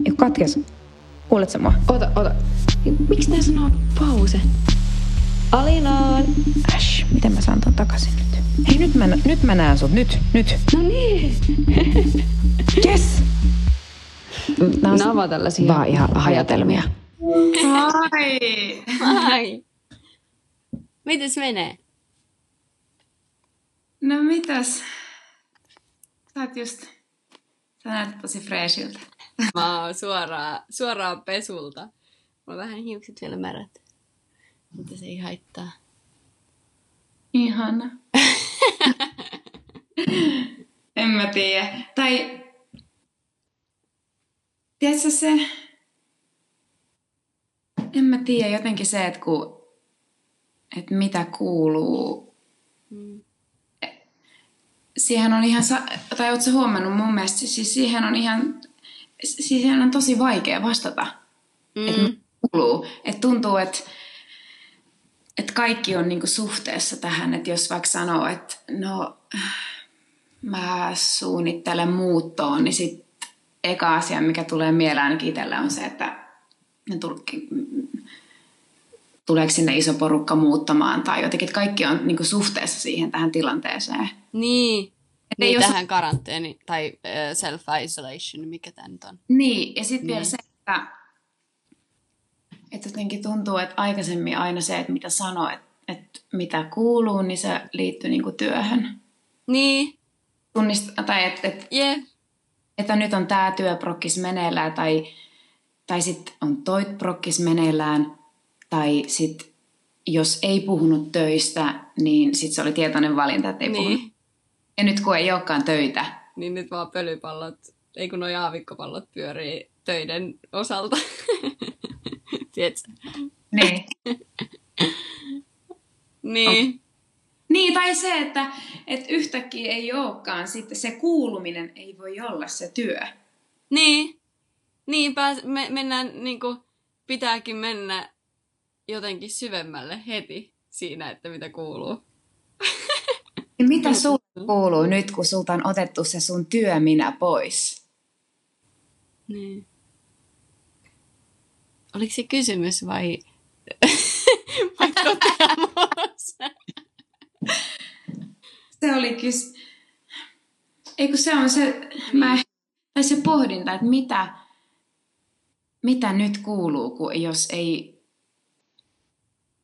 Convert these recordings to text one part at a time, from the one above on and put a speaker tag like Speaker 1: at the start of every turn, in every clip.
Speaker 1: Eiku katkes. Kuuletko mua?
Speaker 2: Ota, ota. Miksi tää sanoo pause? Alina!
Speaker 1: Äsh, miten mä saan ton takaisin nyt? Hei, nyt mä, nyt mä näen sut. Nyt, nyt.
Speaker 2: No niin!
Speaker 1: Yes! Nää on
Speaker 2: Nämä tällaisia
Speaker 1: vaan ihan hajatelmia.
Speaker 3: Ai!
Speaker 4: Ai. Mites menee?
Speaker 3: No mitäs? Sä oot just... Sä näytät tosi freeshiltä.
Speaker 4: Mä oon suoraan, suoraan pesulta. Mulla on vähän hiukset vielä märät. Mutta se ei haittaa.
Speaker 3: Ihana. en mä tiedä. Tai... Tiedätkö se... En mä tiedä, jotenkin se, että kun... Että mitä kuuluu.
Speaker 4: Mm.
Speaker 3: Siihen on ihan... Tai ootko huomannut mun mielestä, siis siihen on ihan... Siis on tosi vaikea vastata.
Speaker 4: Mm.
Speaker 3: että kuuluu. Että tuntuu, että, että kaikki on niinku suhteessa tähän, että jos vaikka sanoo, että no mä suunnittelen muuttoon, niin sitten eka asia, mikä tulee mieleen ainakin on se, että ne tulki, tuleeko sinne iso porukka muuttamaan tai jotenkin, että kaikki on niinku suhteessa siihen tähän tilanteeseen.
Speaker 4: Niin.
Speaker 3: Et ei
Speaker 4: Niin
Speaker 3: jos-
Speaker 4: tähän karanteeni tai äh, self-isolation, mikä tämä nyt on.
Speaker 3: Niin, ja sitten
Speaker 4: Niin.
Speaker 3: vielä se, että, että jotenkin tuntuu, että aikaisemmin aina se, että mitä sanoo, että, että mitä kuuluu, niin se liittyy niinku työhön.
Speaker 4: Niin,
Speaker 3: Tunnist, tai että, että,
Speaker 4: jee.
Speaker 3: että nyt on tämä työprokkis meneillään, tai, tai sitten on toi prokkis meneillään, tai sitten jos ei puhunut töistä, niin sitten se oli tietoinen valinta, että ei niin. puhunut. Ja nyt kun ei olekaan töitä,
Speaker 4: niin nyt vaan pölypallot, ei kun noi aavikkopallot pyörii töiden osalta. Tiedätkö?
Speaker 3: niin.
Speaker 4: Niin.
Speaker 3: Niin, tai se, että, että yhtäkkiä ei olekaan sitten, se kuuluminen ei voi olla se työ.
Speaker 4: Niin. Niin, pääs, me, mennään, niin kuin, pitääkin mennä jotenkin syvemmälle heti siinä, että mitä kuuluu.
Speaker 3: Mitä sulle kuuluu nyt, kun sulta on otettu se sun työminä pois?
Speaker 4: Niin. Oliko se kysymys vai, vai toteamus?
Speaker 3: Se oli kys... Ei kun se on se, mä, tai se pohdinta, että mitä, mitä nyt kuuluu, kun jos ei,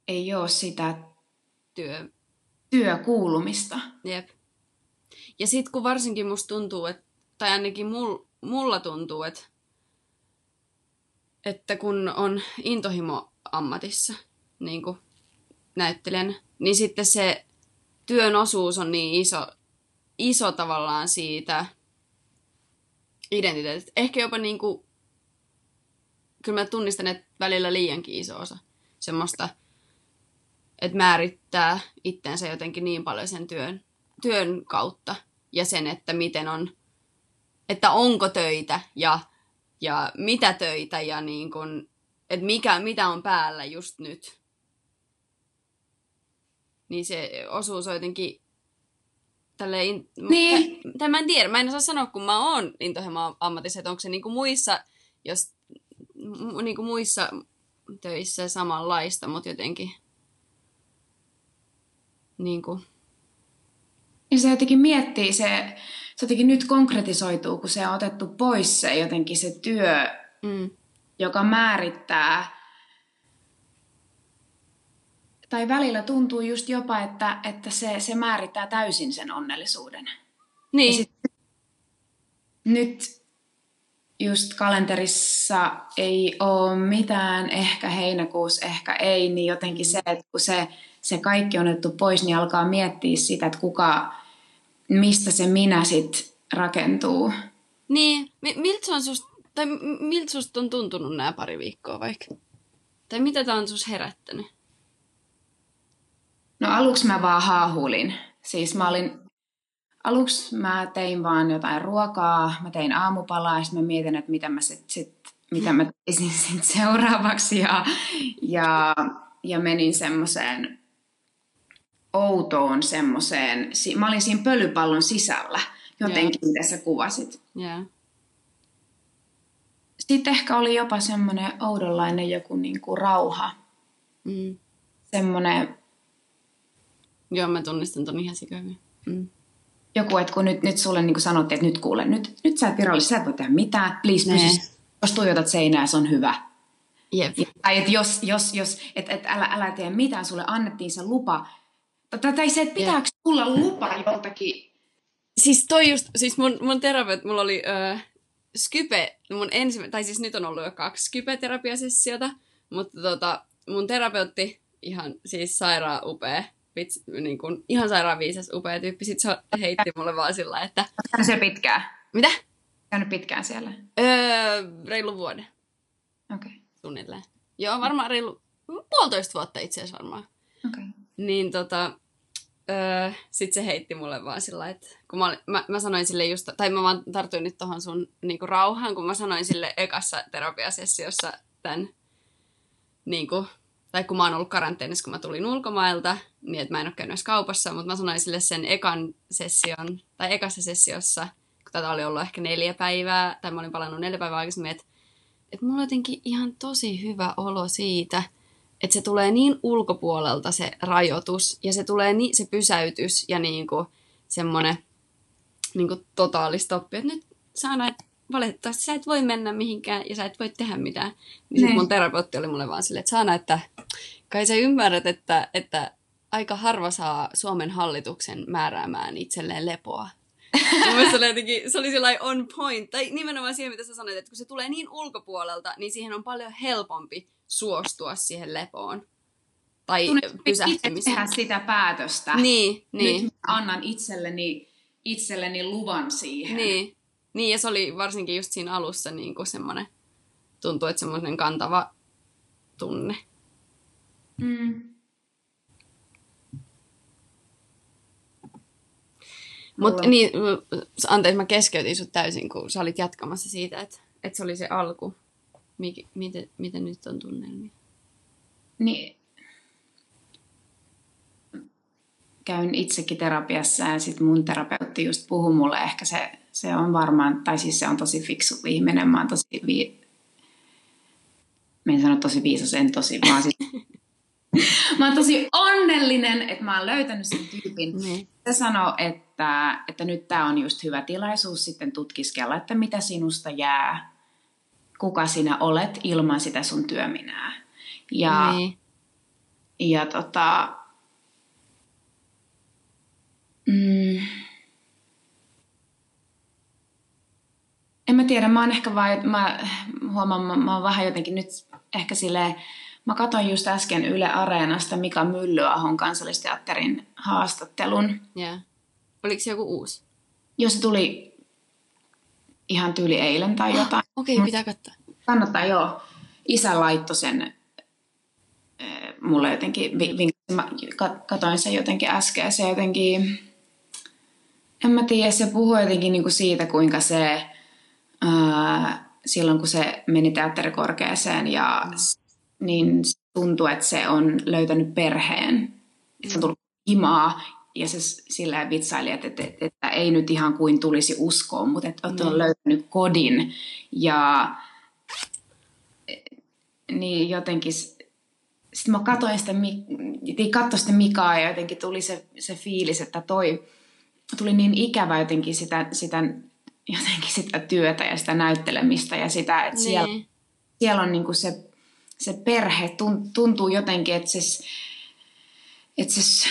Speaker 3: ei ole sitä
Speaker 4: Työ.
Speaker 3: Työkuulumista.
Speaker 4: Jep. Ja sitten kun varsinkin musta tuntuu, että, tai ainakin mul, mulla tuntuu, että, että kun on intohimo ammatissa, niin näyttelijänä, niin sitten se työn osuus on niin iso, iso tavallaan siitä identiteetistä. Ehkä jopa niin kuin, kyllä mä tunnistan, että välillä liiankin iso osa semmoista, että määrittää itteensä jotenkin niin paljon sen työn, työn kautta ja sen, että miten on, että onko töitä ja, ja mitä töitä ja niin kun, että mikä, mitä on päällä just nyt. Niin se osuus on jotenkin tälleen, in,
Speaker 3: Niin.
Speaker 4: tai mä en tiedä, mä en osaa sanoa, kun mä oon intohimo ammatissa, että onko se niinku muissa, jos, mu- niinku muissa töissä samanlaista, mutta jotenkin niinku,
Speaker 3: Ja se jotenkin miettii, se, se jotenkin nyt konkretisoituu, kun se on otettu pois se jotenkin se työ,
Speaker 4: mm,
Speaker 3: joka määrittää. Tai välillä tuntuu just jopa, että, että se, se määrittää täysin sen onnellisuuden.
Speaker 4: niin,
Speaker 3: Ja sit, nyt just kalenterissa ei ole mitään, ehkä heinäkuussa, ehkä ei, niin jotenkin se, että kun se, se kaikki on otettu pois, niin alkaa miettiä sitä, että kuka, mistä se minä sit rakentuu.
Speaker 4: niin, Mi- miltä se on susta, tai miltä susta on tuntunut nämä pari viikkoa vaikka? Tai mitä tää on sus herättänyt?
Speaker 3: No aluksi mä vaan haahuilin. Siis mä olin, aluksi mä tein vaan jotain ruokaa, mä tein aamupalaa ja sitten mä mietin, että mitä mä, sit, sit, mitä mä teisin sit seuraavaksi. Ja, ja, ja menin semmoiseen outoon semmoiseen, mä olin siinä pölypallon sisällä jotenkin, mitä sä kuvasit.
Speaker 4: Yeah.
Speaker 3: sitten ehkä oli jopa semmoinen oudonlainen joku niin kuin rauha.
Speaker 4: Mm.
Speaker 3: Semmoinen
Speaker 4: Joo, mä tunnistan ton ihan. Mm.
Speaker 3: joku, että kun nyt, nyt sulle niin sanottiin, että nyt kuule, nyt, nyt sä et virallisesti, sä et voi tehdä mitään, please
Speaker 4: Nee.
Speaker 3: pysy, jos tuijotat seinää, se on hyvä.
Speaker 4: Jep.
Speaker 3: Tai että jos, jos, jos et, et älä, älä tee mitään, sulle annettiin se lupa. Tai, se, että pitääkö tulla lupa joltakin.
Speaker 4: Siis toi just, siis mun, mun terapeut, mulla oli öö, Skype, mun ensimmäinen, tai siis nyt on ollut jo kaksi Skype-terapiasessiota, mutta tota, mun terapeutti, ihan siis sairaan upea, vits, niin kuin, ihan sairaan viisas upea tyyppi, sit se heitti mulle vaan sillä, että
Speaker 3: käynyt siellä pitkään?
Speaker 4: mitä?
Speaker 3: Käynyt pitkään siellä?
Speaker 4: Öö, reilu vuoden
Speaker 3: Okei. Okay.
Speaker 4: suunnilleen. Joo, varmaan reilu puolitoista vuotta itse asiassa varmaan.
Speaker 3: Okay.
Speaker 4: Niin tota, öö, sit se heitti mulle vaan sillä että kun mä, olin, mä, mä sanoin sille just, tai mä vaan tartuin nyt tohon sun niinku rauhaan, kun mä sanoin sille ekassa terapiasessiossa tämän, niinku, tai kun mä oon ollut karanteenissa, kun mä tulin ulkomailta, niin että mä en ole käynyt kaupassa, mutta mä sanoin sille sen ekan session, tai ekassa sessiossa, kun tätä oli ollut ehkä neljä päivää, tai mä olin palannut neljä päivää aikaisemmin, että että mulla on jotenkin ihan tosi hyvä olo siitä, että se tulee niin ulkopuolelta se rajoitus ja se tulee niin, se pysäytys ja niinku semmoinen niinku totaalistoppi, että nyt sä näet, valitettavasti sä et voi mennä mihinkään ja sä et voi tehdä mitään. Niin
Speaker 3: Niin.
Speaker 4: mun terapeutti oli mulle vaan silleen, että Saana, että kai sä ymmärrät, että, että aika harva saa Suomen hallituksen määräämään itselleen lepoa. Ja mun mielestä se oli jotenkin, se oli sellainen on point. Tai nimenomaan siihen, mitä sä sanoit, että kun se tulee niin ulkopuolelta, niin siihen on paljon helpompi suostua siihen lepoon. Tai pysähtymiseen.
Speaker 3: tehdä sitä päätöstä.
Speaker 4: Niin, niin,
Speaker 3: Nyt annan itselleni, itselleni luvan siihen.
Speaker 4: niin. Niin, ja se oli varsinkin just siinä alussa niin kuin semmoinen, tuntuu, että semmoinen kantava tunne.
Speaker 3: Mm.
Speaker 4: Mutta niin, anteeksi, mä keskeytin sut täysin, kun sä olit jatkamassa siitä, että, että se oli se alku. Mik, miten, miten nyt on tunnelmia?
Speaker 3: Niin, käyn itsekin terapiassa ja sitten mun terapeutti just puhui mulle, ehkä se, se on varmaan, tai siis se on tosi fiksu ihminen, mä oon tosi vi... Mä en sano tosi viisas, en tosi, mä oon, siis... mä oon tosi onnellinen, että mä oon löytänyt sen tyypin.
Speaker 4: Niin.
Speaker 3: Se sanoo, että, että nyt tämä on just hyvä tilaisuus sitten tutkiskella, että mitä sinusta jää, kuka sinä olet ilman sitä sun työminää. Ja,
Speaker 4: Niin.
Speaker 3: ja tota, mm, en mä tiedä, mä oon ehkä vaan, mä huomaan, mä, mä oon vähän jotenkin nyt ehkä silleen, mä katsoin just äsken Yle Areenasta Mika Myllyahon kansallisteatterin haastattelun.
Speaker 4: Yeah. Oliko se joku uusi?
Speaker 3: Jos se tuli ihan tyyli eilen tai jotain.
Speaker 4: Okei, okay, pitää katsoa.
Speaker 3: Kannattaa, joo. Isä laittoi sen eh, mulle jotenkin, mä ka- katoin sen jotenkin äsken ja se jotenkin, en mä tiedä, se puhui jotenkin niinku siitä, kuinka se ää, silloin kun se meni teatterikorkeeseen ja s- niin tuntuu, että se on löytänyt perheen. Se on tullut himaa ja se s- silleen vitsaili, että, että, että, että ei nyt ihan kuin tulisi uskoon, mutta että, on
Speaker 4: Mm.
Speaker 3: löytänyt kodin ja niin jotenkin, sitten mä katsoin sitä, Mi- katsoin sitä Mikaa ja jotenkin tuli se, se fiilis, että toi tuli niin ikävä jotenkin sitä, sitä, jotenkin sitä työtä ja sitä näyttelemistä ja sitä, että siellä,
Speaker 4: Niin.
Speaker 3: siellä on niinku se, se perhe, tun- tuntuu jotenkin, että se, että se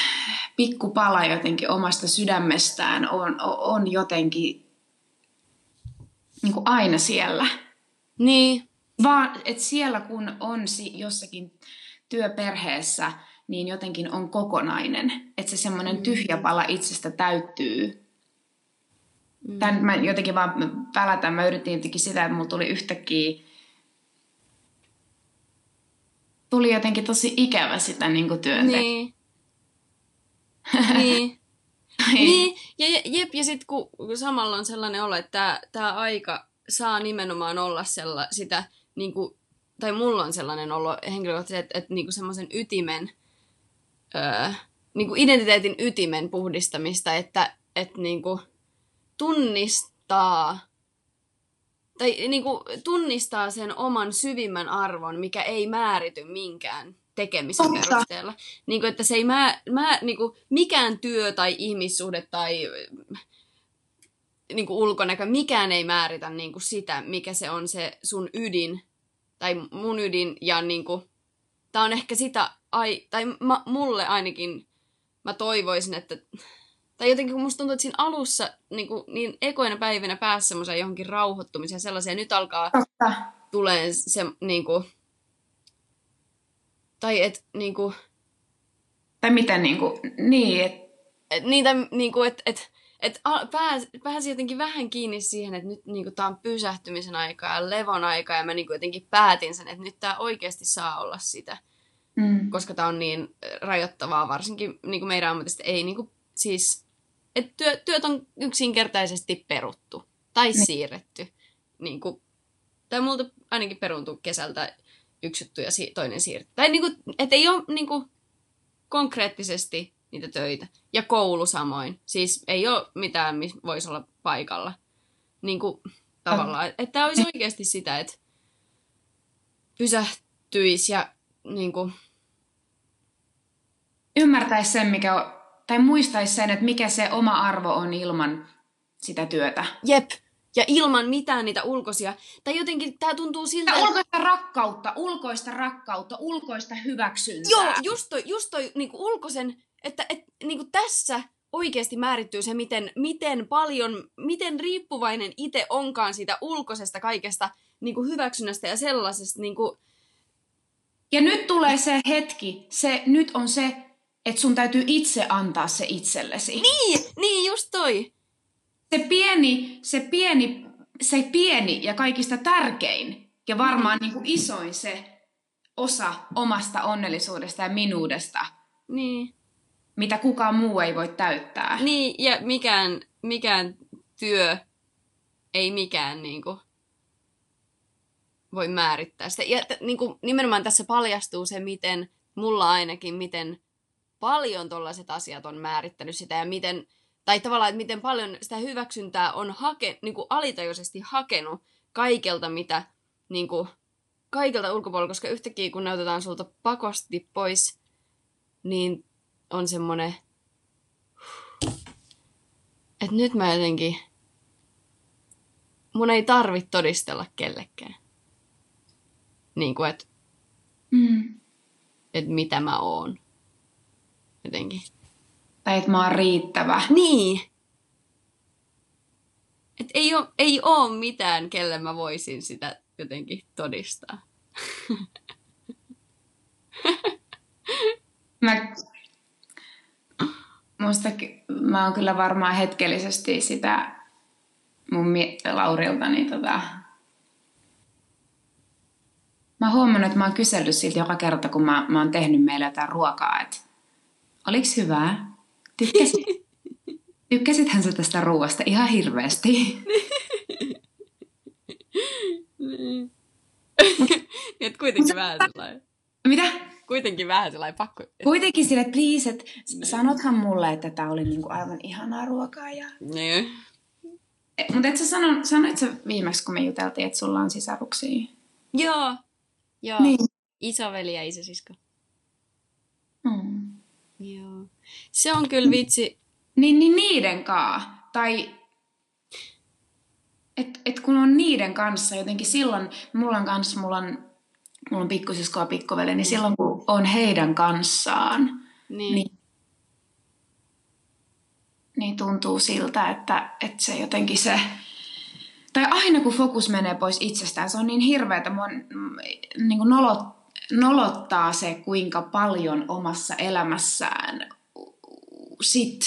Speaker 3: s- pikku pala jotenkin omasta sydämestään on, on, jotenkin niinku aina siellä.
Speaker 4: Niin.
Speaker 3: Vaan, että siellä kun on jossakin työperheessä, niin jotenkin on kokonainen. Että se semmoinen tyhjä pala itsestä täyttyy.
Speaker 4: Mm.
Speaker 3: Tän mä jotenkin vaan välätän, mä yritin jotenkin sitä, että mulla tuli yhtäkkiä tuli jotenkin tosi ikävä sitä niin kuin työntekoa.
Speaker 4: Niin. niin. Niin, ja, jep, ja sitten kun, kun samalla on sellainen olo, että tämä aika saa nimenomaan olla sella, sitä, niin kuin, tai mulla on sellainen olo henkilökohtaisesti, että, että niin semmoisen ytimen, öö, niin kuin identiteetin ytimen puhdistamista, että, että niin kuin tunnistaa tai niin kuin, tunnistaa sen oman syvimmän arvon, mikä ei määrity minkään tekemisen
Speaker 3: Totta.
Speaker 4: perusteella. Niin kuin, että se ei mä, mä, niin kuin, mikään työ tai ihmissuhde tai niin kuin ulkonäkö, mikään ei määritä niin kuin sitä, mikä se on se sun ydin tai mun ydin ja niin kuin, tää on ehkä sitä, ai, tai ma, mulle ainakin mä toivoisin, että tai jotenkin kun musta tuntuu, että siinä alussa niin, kuin, niin ekoina päivinä pääsi semmoiseen johonkin rauhoittumiseen sellaiseen, nyt alkaa
Speaker 3: Totta.
Speaker 4: tulee se niin kuin, tai et niin kuin,
Speaker 3: Tai miten niinku, niin, et,
Speaker 4: et, niitä niin kuin, et, et, et pääs, pääsi jotenkin vähän kiinni siihen, että nyt niin kuin, tää on pysähtymisen aika ja levon aika ja mä niin kuin, jotenkin päätin sen, että nyt tää oikeasti saa olla sitä.
Speaker 3: mm,
Speaker 4: koska tämä on niin rajoittavaa, varsinkin niin kuin meidän ammatista ei niin kuin, siis, että työ, työt on yksinkertaisesti peruttu tai
Speaker 3: Niin.
Speaker 4: siirretty. Niin kuin, tai multa ainakin peruuntuu kesältä yksi juttu ja si- toinen siirretty. Tai niin kuin, että ei ole niin kuin, konkreettisesti niitä töitä. Ja koulu samoin. Siis ei ole mitään, missä voisi olla paikalla. Niin kuin, tavallaan. Että tämä olisi oikeasti sitä, että pysähtyisi ja niin kuin,
Speaker 3: ymmärtäisi sen, mikä on, tai muistaisi sen, että mikä se oma arvo on ilman sitä työtä.
Speaker 4: Jep. Ja ilman mitään niitä ulkoisia. Tai jotenkin tää tuntuu siltä... Että-
Speaker 3: ulkoista rakkautta, ulkoista rakkautta, ulkoista hyväksyntää.
Speaker 4: Joo, just toi, just toi niinku ulkoisen, että et, niinku tässä oikeasti määrittyy se, miten, miten paljon, miten riippuvainen itse onkaan siitä ulkoisesta kaikesta niinku hyväksynnästä ja sellaisesta. Niinku,
Speaker 3: Ja nyt tulee se hetki, se, nyt on se, että sun täytyy itse antaa se itsellesi.
Speaker 4: niin, niin, just toi.
Speaker 3: Se pieni, se pieni, se pieni ja kaikista tärkein ja varmaan niin kuin isoin se osa omasta onnellisuudesta ja minuudesta,
Speaker 4: Niin.
Speaker 3: mitä kukaan muu ei voi täyttää.
Speaker 4: Niin, ja mikään, mikään työ, ei mikään niinku, voi määrittää sitä. Ja t- niinku, nimenomaan tässä paljastuu se, miten, mulla ainakin, miten paljon tollaiset asiat on määrittänyt sitä ja miten, tai tavallaan, että miten paljon sitä hyväksyntää on hake, niinku alitajuisesti hakenut kaikelta, mitä niinku, kaikelta ulkopuolella, koska yhtäkkiä kun ne otetaan sulta pakosti pois, niin on semmoinen että nyt mä jotenkin, mun ei tarvi todistella kellekään. Niin kuin, että
Speaker 3: Mm.
Speaker 4: et mitä mä oon. Jotenkin.
Speaker 3: Tai että mä oon riittävä.
Speaker 4: Niin. Et ei oo, ei oo mitään, kelle mä voisin sitä jotenkin todistaa.
Speaker 3: Mä, musta, mä oon kyllä varmaan hetkellisesti sitä mun mie- Laurilta, niin tota... Mä oon huomannut, että mä oon kysellyt siltä joka kerta, kun mä, mä oon tehnyt meille jotain ruokaa, että oliks hyvää? Tykkäsit? Tykkäsithän sä tästä ruoasta ihan hirveästi?
Speaker 4: Niin. Et kuitenkin vähän sellainen,
Speaker 3: Mitä?
Speaker 4: kuitenkin vähän sellainen pakko.
Speaker 3: Kuitenkin sille, että please, että sanothan mulle, että tää oli niinku aivan ihanaa ruokaa ja
Speaker 4: Niin.
Speaker 3: Mutta et sä sano, sanoit sä viimeksi, kun me juteltiin, että sulla on sisaruksia?
Speaker 4: Joo. Joo.
Speaker 3: Niin.
Speaker 4: Isoveli ja isosisko.
Speaker 3: Mm.
Speaker 4: Joo. Se on kyllä vitsi.
Speaker 3: Niin, niin niiden kaa. Tai et, et kun on niiden kanssa jotenkin silloin, mulla on kanssa, mulla on, mulla on pikkusisko ja pikkuveli, niin silloin kun on heidän kanssaan,
Speaker 4: Niin.
Speaker 3: niin, niin tuntuu siltä, että, että se jotenkin se... Tai aina kun fokus menee pois itsestään, se on niin hirveätä. Mua mm, niin kuin nolot, nolottaa se, kuinka paljon omassa elämässään sit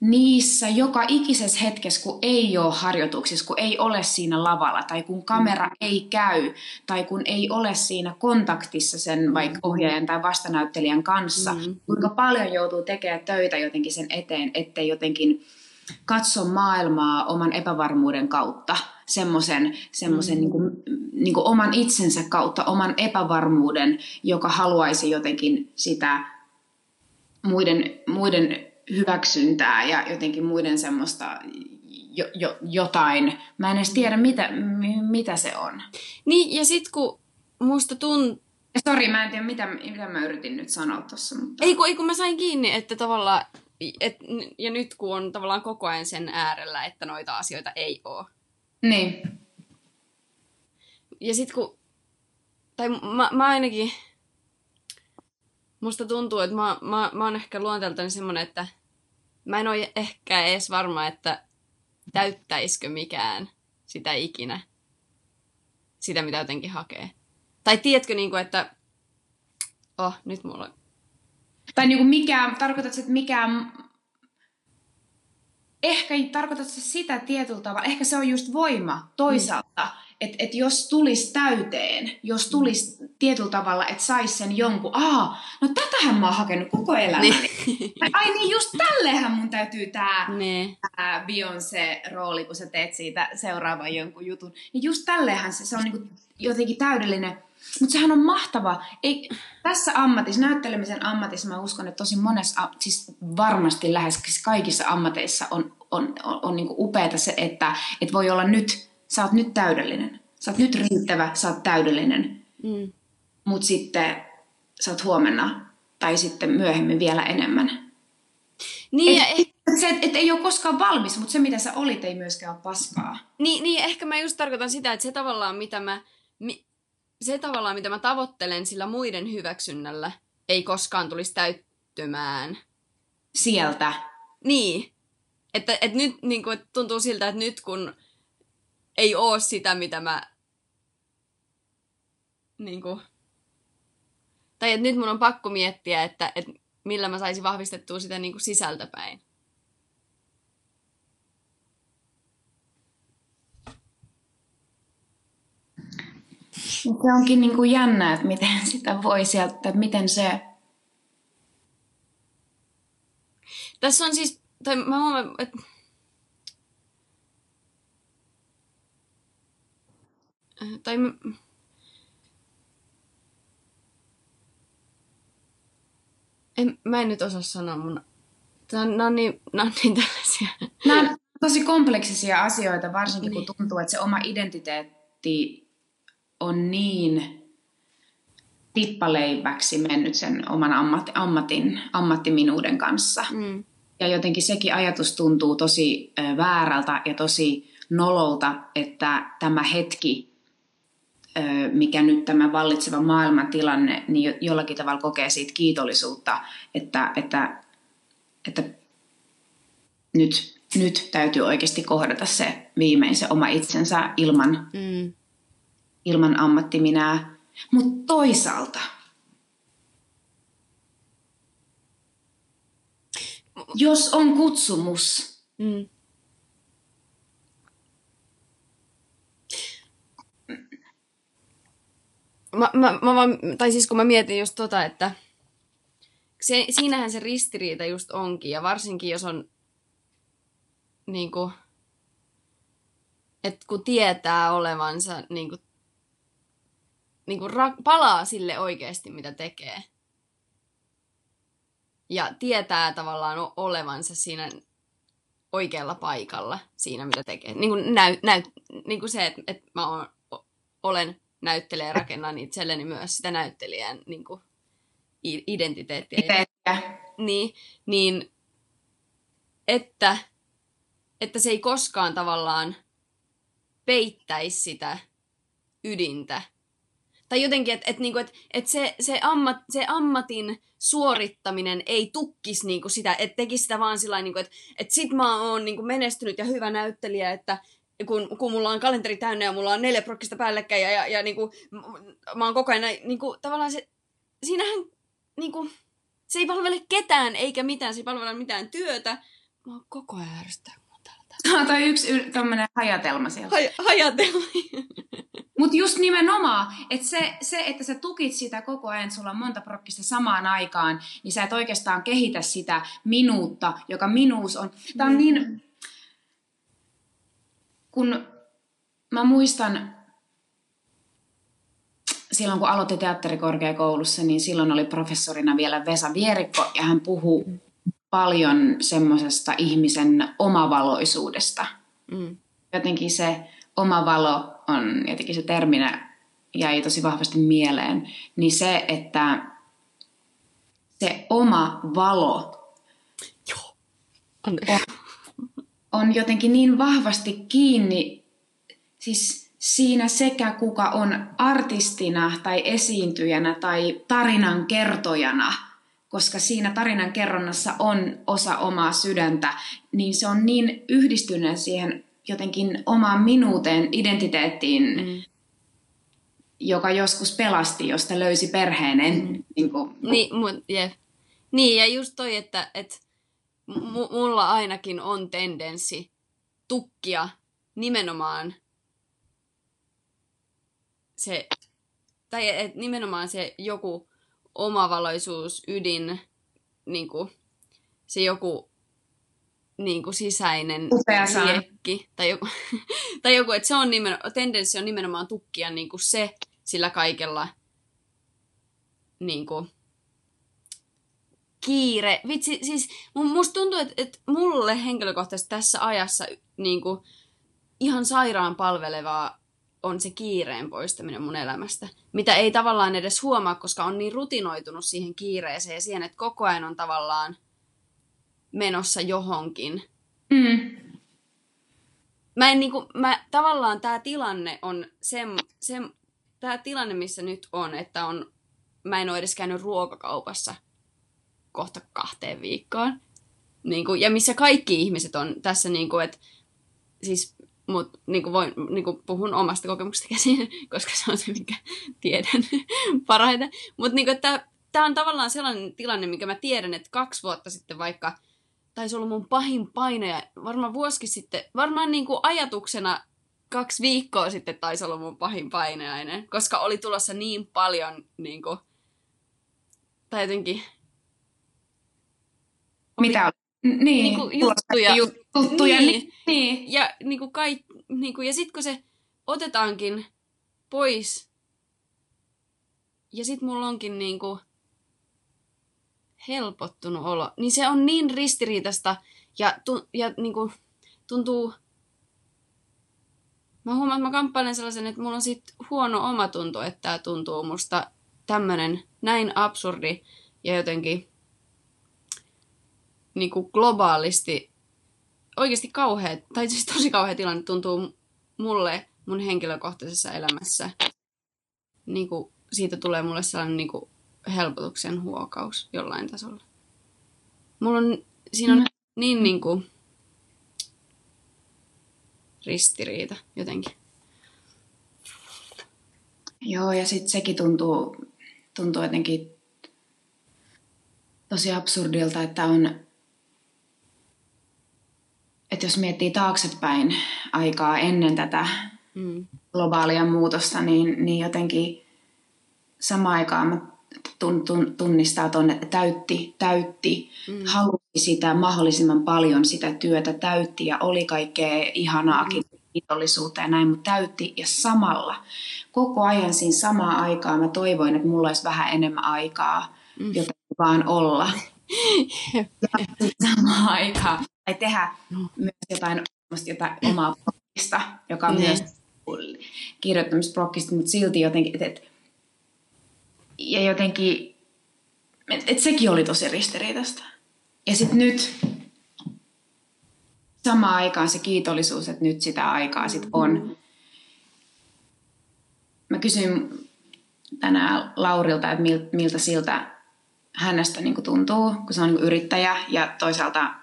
Speaker 3: niissä joka ikisessä hetkessä, kun ei ole harjoituksissa, kun ei ole siinä lavalla, tai kun kamera ei käy, tai kun ei ole siinä kontaktissa sen vaikka ohjaajan tai vastanäyttelijän kanssa,
Speaker 4: Mm.
Speaker 3: kuinka paljon joutuu tekemään töitä jotenkin sen eteen, ettei jotenkin katso maailmaa oman epävarmuuden kautta, semmoisen semmosen
Speaker 4: Mm.
Speaker 3: niin kuin, niin kuin oman itsensä kautta, oman epävarmuuden, joka haluaisi jotenkin sitä muiden, muiden hyväksyntää ja jotenkin muiden semmoista jo, jo, jotain. Mä en edes tiedä, mitä, m- mitä se on.
Speaker 4: Niin, ja sit kun musta tuntuu...
Speaker 3: Sori, mä en tiedä, mitä, mitä mä yritin nyt sanoa tuossa. Mutta...
Speaker 4: Ei kun, ei kun mä sain kiinni, että tavallaan... Et, ja nyt kun on tavallaan koko ajan sen äärellä, että noita asioita ei ole.
Speaker 3: Niin.
Speaker 4: Ja sit kun... Tai mä, mä ainakin... Musta tuntuu, että mä, mä, mä oon ehkä luonteeltani semmonen, että mä en ole ehkä edes varma, että täyttäisikö mikään sitä ikinä. Sitä, mitä jotenkin hakee. Tai tiedätkö, niin kuin, että... Oh, nyt mulla.
Speaker 3: Tai niinku mikä, tarkoitatko, että mikä... Ehkä tarkoitatko sitä tietyllä tavalla, ehkä se on just voima toisaalta, mm. että et jos tulisi täyteen, jos tulisi tietyllä tavalla, että saisi sen jonkun, aa, no tätähän mä oon hakenut koko elämäni. Niin. Ai niin, just tällehän mun täytyy tää,
Speaker 4: niin.
Speaker 3: tää Beyoncé-rooli, kun sä teet siitä seuraavan jonkun jutun. Niin just tällehän se, se on niinku jotenkin täydellinen mutta sehän on mahtava. Ei, tässä ammatissa, näyttelemisen ammatissa, mä uskon, että tosi monessa, siis varmasti lähes kaikissa ammateissa on, on, on, on niin upeata se, että et voi olla nyt, sä oot nyt täydellinen. Sä oot nyt riittävä, sä oot täydellinen.
Speaker 4: Mm.
Speaker 3: Mutta sitten sä oot huomenna tai sitten myöhemmin vielä enemmän.
Speaker 4: Niin,
Speaker 3: et,
Speaker 4: ja
Speaker 3: et, se, et ei ole koskaan valmis, mutta se mitä sä olit ei myöskään ole paskaa.
Speaker 4: Niin, niin, ehkä mä just tarkoitan sitä, että se tavallaan mitä mä... Mi, se tavallaan, mitä mä tavoittelen sillä muiden hyväksynnällä, ei koskaan tulisi täyttymään.
Speaker 3: Sieltä.
Speaker 4: Niin. Että, että nyt niin kuin, että tuntuu siltä, että nyt kun ei oo sitä, mitä mä... Niin kuin, tai että nyt mun on pakko miettiä, että, että millä mä saisin vahvistettua sitä niin kuin sisältäpäin.
Speaker 3: Se onkin niin kuin jännä, että miten sitä voi sieltä, että miten se...
Speaker 4: Tässä on siis, tai mä huomaan, että tai mä... En, mä en nyt osaa sanoa mun... Nämä on niin, nämä on niin tällaisia.
Speaker 3: Nämä on tosi kompleksisia asioita, varsinkin niin. kun tuntuu, että se oma identiteetti on niin tippaleiväksi mennyt sen oman ammatti, ammatin, ammattiminuuden kanssa.
Speaker 4: Mm.
Speaker 3: Ja jotenkin sekin ajatus tuntuu tosi väärältä ja tosi nololta, että tämä hetki, mikä nyt tämä vallitseva maailmantilanne, niin jollakin tavalla kokee siitä kiitollisuutta, että, että, että nyt, nyt täytyy oikeasti kohdata se viimein se oma itsensä ilman,
Speaker 4: Mm.
Speaker 3: Ilman ammattiminää. Mutta toisaalta, jos on kutsumus,
Speaker 4: Mm. Mä, mä, mä vaan, tai siis kun mä mietin just tota, että se, siinähän se ristiriita just onkin, ja varsinkin jos on niinku, että kun tietää olevansa niinku, niinku ra- palaa sille oikeasti, mitä tekee. Ja tietää tavallaan olevansa siinä oikealla paikalla siinä, mitä tekee. Niin kuin, näy, näy, niin kuin se, että, että mä oon, olen näyttelijä ja rakennan itselleni myös sitä näyttelijän niin kuin, identiteettiä.
Speaker 3: itseä,
Speaker 4: Niin, niin että, että se ei koskaan tavallaan peittäisi sitä ydintä. Tai jotenkin, että et, niinku, et, et se, se, ammat, se ammatin suorittaminen ei tukkisi niinku sitä, että tekisi sitä vaan sillä niinku, että et sit mä oon niinku menestynyt ja hyvä näyttelijä, että kun, kun mulla on kalenteri täynnä ja mulla on neljä prokkista päällekkäin ja, ja, ja niinku, mä oon koko ajan niinku, tavallaan se, siinähän niinku, se ei palvele ketään eikä mitään, se ei palvele mitään työtä. Mä oon koko ajan ärsyttää täältä.
Speaker 3: toi yksi y- tämmönen hajatelma sieltä.
Speaker 4: Haj- hajatella.
Speaker 3: Mutta just nimenomaan, että se, se, että sä tukit sitä koko ajan, sulla on monta prokkista samaan aikaan, niin sä et oikeastaan kehitä sitä minuutta, joka minuus on. Tämä on niin, kun mä muistan, silloin kun aloitin teatterikorkeakoulussa, niin silloin oli professorina vielä Vesa Vierikko, ja hän puhui paljon semmoisesta ihmisen omavaloisuudesta.
Speaker 4: Mm.
Speaker 3: Jotenkin se oma valo on, jotenkin se terminä jäi tosi vahvasti mieleen, niin se, että se oma valo
Speaker 4: Joo.
Speaker 3: on, on jotenkin niin vahvasti kiinni siis siinä sekä kuka on artistina tai esiintyjänä tai tarinan kertojana, koska siinä tarinan kerronnassa on osa omaa sydäntä, niin se on niin yhdistyneen siihen jotenkin omaan minuuteen, identiteettiin, mm. joka joskus pelasti, josta löysi perheen. Mm. Niin, kuin,
Speaker 4: niin, mut, yeah. niin, ja just toi, että, että m- mulla ainakin on tendenssi tukkia nimenomaan se, tai et nimenomaan se joku omavaloisuus, ydin, niin kuin, se joku niin kuin sisäinen liekki, tai joku, tai joku, että se on nimen, tendenssi on nimenomaan tukkia niin kuin se sillä kaikella niin kuin, kiire. Vitsi, siis musta tuntuu, että, että mulle henkilökohtaisesti tässä ajassa niin kuin, ihan sairaan palvelevaa on se kiireen poistaminen mun elämästä. Mitä ei tavallaan edes huomaa, koska on niin rutinoitunut siihen kiireeseen ja siihen, että koko ajan on tavallaan menossa johonkin. Mm. Mä en niinku, mä, tavallaan tämä tilanne on se, se tämä tilanne, missä nyt on, että on, mä en ole edes käynyt ruokakaupassa kohta kahteen viikkoon. Niinku, ja missä kaikki ihmiset on tässä, niinku, että siis mutta niin voin, niin puhun omasta kokemuksesta käsin, koska se on se, mikä tiedän parhaiten. Mutta niin tämä on tavallaan sellainen tilanne, mikä mä tiedän, että kaksi vuotta sitten vaikka taisi olla mun pahin paine, varmaan vuosi sitten, varmaan niin kuin ajatuksena kaksi viikkoa sitten taisi olla mun pahin paineainen, koska oli tulossa niin paljon niin kuin, tai jotenkin...
Speaker 3: Mitä oli? Niin,
Speaker 4: niin kuin juttuja.
Speaker 3: juttuja.
Speaker 4: Niin.
Speaker 3: niin. niin.
Speaker 4: Ja, niin kuin kaik, niin kuin, ja sitten kun se otetaankin pois, ja sitten mulla onkin niin kuin helpottunut olo, niin se on niin ristiriitasta ja, tu, ja niin kuin, tuntuu... Mä huomaan, että mä kamppailen sellaisen, että mulla on sit huono omatunto, että tämä tuntuu musta tämmönen näin absurdi ja jotenkin niin kuin globaalisti oikeasti kauhea, tai siis tosi kauhea tilanne tuntuu mulle mun henkilökohtaisessa elämässä. Niin kuin, siitä tulee mulle sellainen niin kuin, helpotuksen huokaus jollain tasolla. Mulla on, siinä on mm. niin, niin kuin, ristiriita jotenkin.
Speaker 3: Joo, ja sitten sekin tuntuu, tuntuu jotenkin tosi absurdilta, että on että jos miettii taaksepäin aikaa ennen tätä mm. globaalia muutosta, niin, niin jotenkin samaan aikaan mä tun, tun, tunnistaa tuonne, että täytti, täytti, mm. halusi sitä mahdollisimman paljon sitä työtä, täytti ja oli kaikkea ihanaakin, mm. kiitollisuutta ja näin, mutta täytti ja samalla koko ajan siinä samaan aikaan mä toivoin, että mulla olisi vähän enemmän aikaa, mm. joten vaan olla. ja samaan aikaan tai tehdä no. myös jotain, jotain omaa blogista, joka on mm. myös kirjoittamisblogista, mutta silti jotenkin, että et, ja jotenkin, että et sekin oli tosi ristiriitasta. Ja sitten nyt samaan aikaan se kiitollisuus, että nyt sitä aikaa sitten on. Mä kysyin tänään Laurilta, että miltä siltä hänestä niin tuntuu, kun se on niin yrittäjä ja toisaalta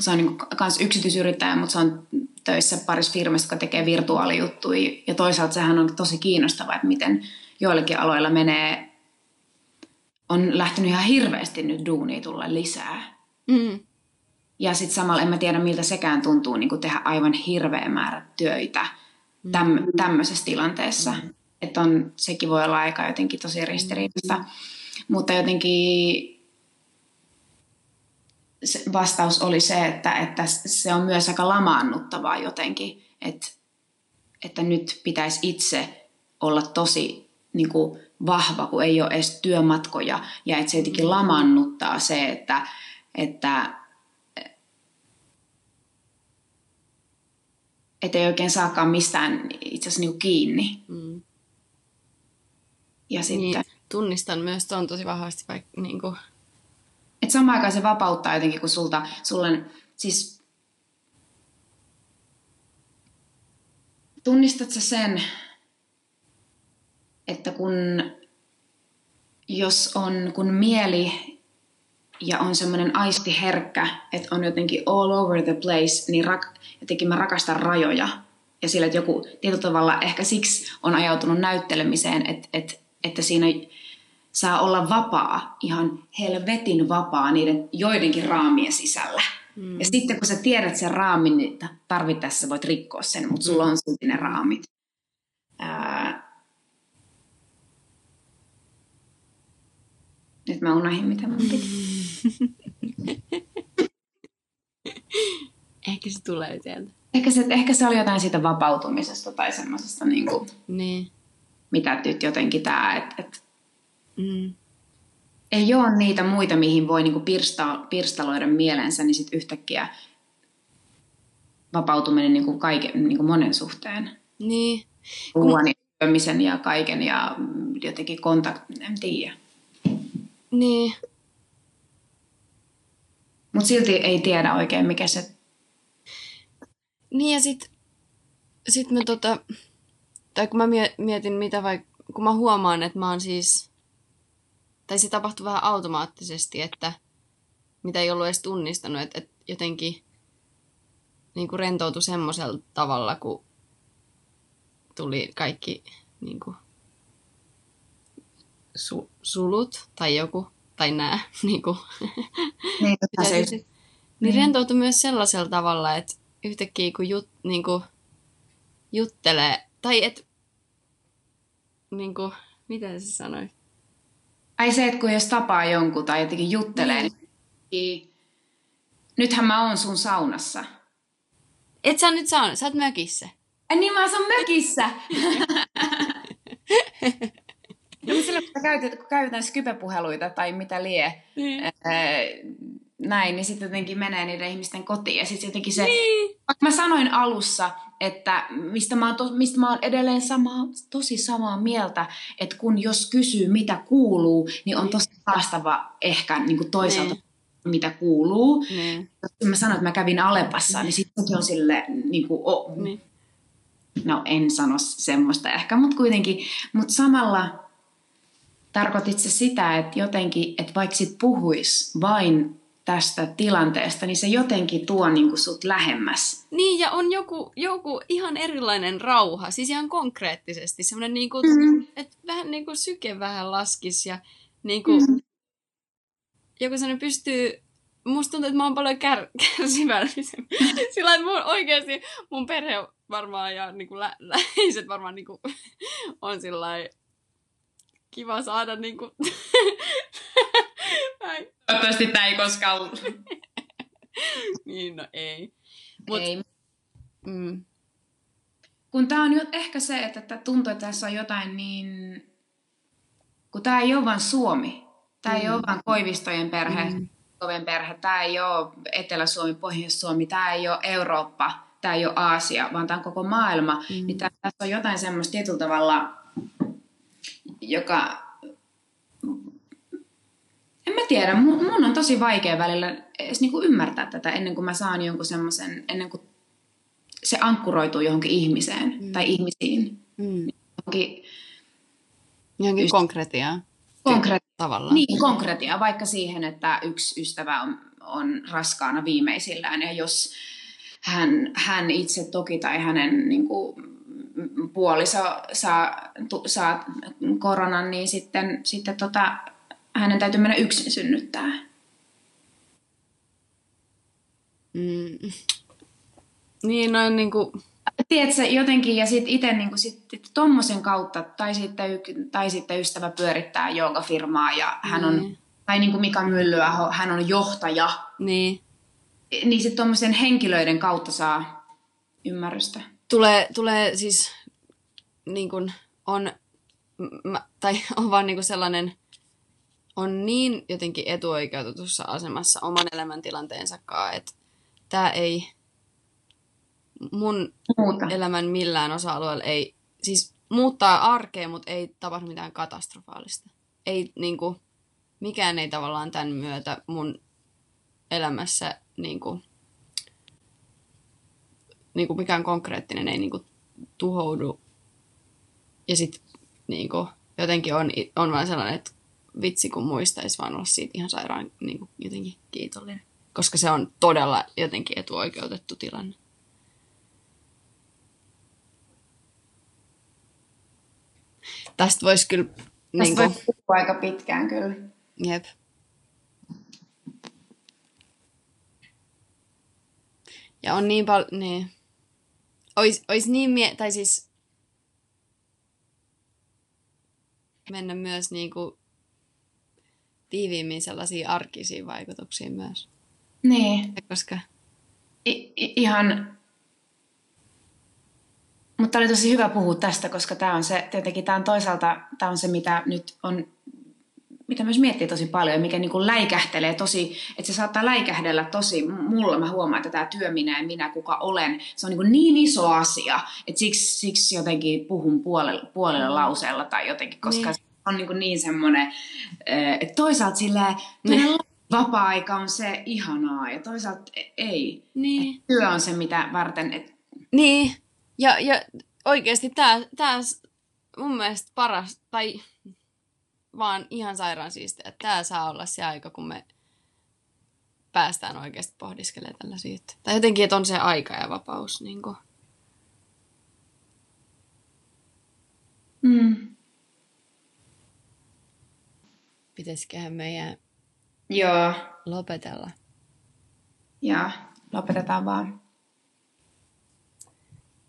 Speaker 3: se on niin kans yksityisyrittäjä, mutta se on töissä parissa firmassa, joka tekee virtuaalijuttuja. Ja toisaalta sehän on tosi kiinnostavaa, että miten joillakin aloilla menee, on lähtenyt ihan hirveästi nyt duunia tulla lisää. Mm. Ja sitten samalla en mä tiedä, miltä sekään tuntuu niin tehdä aivan hirveä määrä töitä täm, mm. tämmöisessä tilanteessa. Mm. Että on, sekin voi olla aika jotenkin tosi ristiriitaista. Mm. Mutta jotenkin vastaus oli se, että, että se on myös aika lamaannuttavaa jotenkin, että, että nyt pitäisi itse olla tosi niin kuin, vahva, kun ei ole edes työmatkoja, ja että se jotenkin lamaannuttaa se, että, että että ei oikein saakaan mistään itse asiassa niinku kiinni.
Speaker 4: Mm.
Speaker 3: Ja sitten,
Speaker 4: Niin, tunnistan myös ton tosi vahvasti, vaikka niin
Speaker 3: että samaan aikaan se vapauttaa jotenkin, kun sulta, sulle, siis tunnistat sä sen, että kun, jos on, kun mieli ja on semmoinen aisti herkkä, että on jotenkin all over the place, niin rak, jotenkin mä rakastan rajoja. Ja sillä, että joku tietyllä tavalla ehkä siksi on ajautunut näyttelemiseen, että, että, että siinä saa olla vapaa, ihan helvetin vapaa niiden joidenkin raamien sisällä. Mm. Ja sitten kun sä tiedät sen raamin, niin tarvittaessa voit rikkoa sen, mutta sulla on silti ne raamit. Ää... Nyt mä unohdin, mitä mun piti.
Speaker 4: ehkä se tulee sieltä.
Speaker 3: Ehkä se, ehkä se oli jotain siitä vapautumisesta tai semmoisesta, niin kuin,
Speaker 4: Niin.
Speaker 3: mitä nyt jotenkin tämä, että et,
Speaker 4: Mm.
Speaker 3: ei ole niitä muita, mihin voi niinku pirsta, pirstaloida mielensä, niin sitten yhtäkkiä vapautuminen niinku kaiken, niinku monen suhteen.
Speaker 4: Niin.
Speaker 3: Ruoan ja syömisen ja kaiken ja mm, jotenkin kontakt, en tiedä.
Speaker 4: Niin.
Speaker 3: Mutta silti ei tiedä oikein, mikä se...
Speaker 4: Niin ja sit, sit mä tota, tai kun mä mie- mietin mitä vaikka, kun mä huomaan, että mä oon siis, tai se tapahtui vähän automaattisesti, että mitä ei ollut edes tunnistanut, että, että jotenkin niin kuin rentoutui semmoisella tavalla, kun tuli kaikki niin kuin, su- sulut tai joku, tai nää, niin kuin,
Speaker 3: Niin,
Speaker 4: mitä
Speaker 3: se,
Speaker 4: se, niin rentoutui myös sellaisella tavalla, että yhtäkkiä kun jut, niin kuin, juttelee, tai et, niin kuin, miten se sanoi?
Speaker 3: Ai se, että kun jos tapaa jonkun tai jotenkin juttelee,
Speaker 4: Niin.
Speaker 3: niin nythän mä oon sun saunassa.
Speaker 4: Et sä nyt saa, sä oot mökissä.
Speaker 3: Ai niin, mä asun mökissä. no, silloin kun, käytetään, kun käytetään Skype-puheluita tai mitä lie, ää, näin, niin sitten jotenkin menee niiden ihmisten kotiin. Ja sitten jotenkin se,
Speaker 4: Niin.
Speaker 3: mä sanoin alussa, että mistä mä oon, to, mistä mä oon edelleen samaa, tosi samaa mieltä, että kun jos kysyy mitä kuuluu, niin on tosi haastava ehkä niin kuin toisaalta
Speaker 4: Niin.
Speaker 3: mitä kuuluu.
Speaker 4: Niin.
Speaker 3: Jos mä sanoin, että mä kävin Alepassa, niin sitten on sille niin kuin, oh,
Speaker 4: Niin.
Speaker 3: no en sano semmoista ehkä, mutta kuitenkin, mutta samalla tarkoitit se sitä, että jotenkin, että vaikka sit puhuis vain tästä tilanteesta, niin se jotenkin tuo niin kuin sut lähemmäs.
Speaker 4: Niin, ja on joku, joku ihan erilainen rauha, siis ihan konkreettisesti. Semmoinen, niin kuin,
Speaker 3: Mm.
Speaker 4: että vähän niin kuin syke vähän laskis ja niin kuin,
Speaker 3: Mm.
Speaker 4: joku sellainen pystyy, musta tuntuu, että mä oon paljon kär, kärsivällisempi. Sillä että mun, oikeasti mun perhe varmaan ja niin kuin lä, läheiset varmaan niin kuin, on sillä kiva saada niin kuin,
Speaker 3: Toivottavasti tämä ei koskaan ollut.
Speaker 4: niin, no ei. Mut,
Speaker 3: Ei.
Speaker 4: Mm,
Speaker 3: Kun tämä on jo ehkä se, että tää tuntuu, että tässä on jotain niin... Kun tämä ei ole vain Suomi. Tämä ei ole vain Koivistojen perhe,
Speaker 4: Mm.
Speaker 3: Koven perhe. Tämä ei ole Etelä-Suomi, Pohjois-Suomi. Tämä ei ole Eurooppa. Tämä ei ole Aasia, vaan tämä on koko maailma.
Speaker 4: Mm.
Speaker 3: Niin tässä on jotain semmoista tietyllä tavalla, joka... En mä tiedä, mun, mun on tosi vaikea välillä edes niinku ymmärtää tätä ennen kuin mä saan jonkun semmoisen, ennen kuin se ankkuroituu johonkin ihmiseen
Speaker 4: Mm.
Speaker 3: tai ihmisiin.
Speaker 4: mm.
Speaker 3: Johonkin
Speaker 4: Johonkin
Speaker 3: Just-
Speaker 4: konkretiaa
Speaker 3: konkre-
Speaker 4: tavallaan.
Speaker 3: niin, konkretia, vaikka siihen, että yksi ystävä on, on raskaana viimeisillään ja jos hän, hän itse toki tai hänen niin kuin, puoliso saa, tu, saa koronan, niin sitten, sitten tota, hänen täytyy mennä yksin synnyttää.
Speaker 4: Mm. Niin, noin niinku...
Speaker 3: Tiedätkö, jotenkin, ja sitten itse niin sit, tommosen kautta, tai sitten, tai sitten ystävä pyörittää joogafirmaa, ja hän on,
Speaker 4: Niin.
Speaker 3: tai niin kuin Mika Myllyaho, hän on johtaja,
Speaker 4: Niin.
Speaker 3: niin sitten tuommoisen henkilöiden kautta saa ymmärrystä.
Speaker 4: Tulee, tulee siis niin kuin on, mä, tai on vaan niin kuin sellainen, on niin jotenkin etuoikeutetussa asemassa oman elämäntilanteensa kanssa, että tämä ei mun
Speaker 3: Muuta.
Speaker 4: elämän millään osa-alueella ei, siis muuttaa arkea, mutta ei tapahdu mitään katastrofaalista. Ei niinku, mikään ei tavallaan tämän myötä mun elämässä niinku, niinku mikään konkreettinen ei niinku tuhoudu. Ja sit niinku, jotenkin on, on vaan sellainen, että vitsi kun muistaisi vaan olla siitä ihan sairaan niinku, jotenkin kiitollinen. Koska se on todella jotenkin etuoikeutettu tilanne. Tästä voisi kyllä...
Speaker 3: Tästä
Speaker 4: Niin
Speaker 3: voi
Speaker 4: kuin,
Speaker 3: puhua aika pitkään kyllä.
Speaker 4: jep. Ja on niin paljon... Niin. Ois, ois niin mie... Tai siis... Mennä myös niinku tiiviimmin sellaisiin arkisiin vaikutuksiin myös.
Speaker 3: Niin.
Speaker 4: Koska...
Speaker 3: I- i- ihan... Mutta oli tosi hyvä puhua tästä, koska tämä on se, tietenkin tämä on toisaalta, tämä on se, mitä nyt on, mitä myös miettii tosi paljon, mikä niin kuin läikähtelee tosi, että se saattaa läikähdellä tosi, mulla mä huomaan, että tämä työ minä ja minä, kuka olen, se on niin, kuin niin iso asia, että siksi, siksi jotenkin puhun puolella, puolella lauseella tai jotenkin, koska
Speaker 4: Niin.
Speaker 3: On niin, kuin niin semmoinen, että toisaalta silleen,
Speaker 4: Niin.
Speaker 3: vapaa-aika on se ihanaa ja toisaalta e- ei.
Speaker 4: Niin.
Speaker 3: Työ on se, mitä varten, et,
Speaker 4: Niin, ja, ja oikeasti tämä, tämä mun mielestä paras, tai vaan ihan sairaan siistiä, että tämä saa olla se aika, kun me päästään oikeasti pohdiskelemaan tällaisia juttuja. Tai jotenkin, että on se aika ja vapaus. Niin kuin.
Speaker 3: mm.
Speaker 4: Pitäisiköhän meidän
Speaker 3: joo,
Speaker 4: lopetella.
Speaker 3: ja lopetetaan vaan.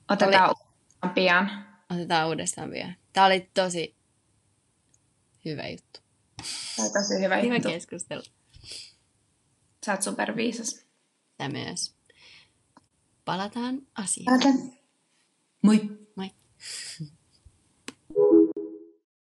Speaker 3: Otetaan uudestaan pian.
Speaker 4: Otetaan uudestaan vielä. Tämä oli tosi hyvä juttu.
Speaker 3: Tämä on tosi hyvä
Speaker 4: Hyvä
Speaker 3: juttu.
Speaker 4: keskustelu.
Speaker 3: Sä oot superviisas.
Speaker 4: Tämä myös. Palataan asiaan.
Speaker 3: Moi.
Speaker 4: Moi.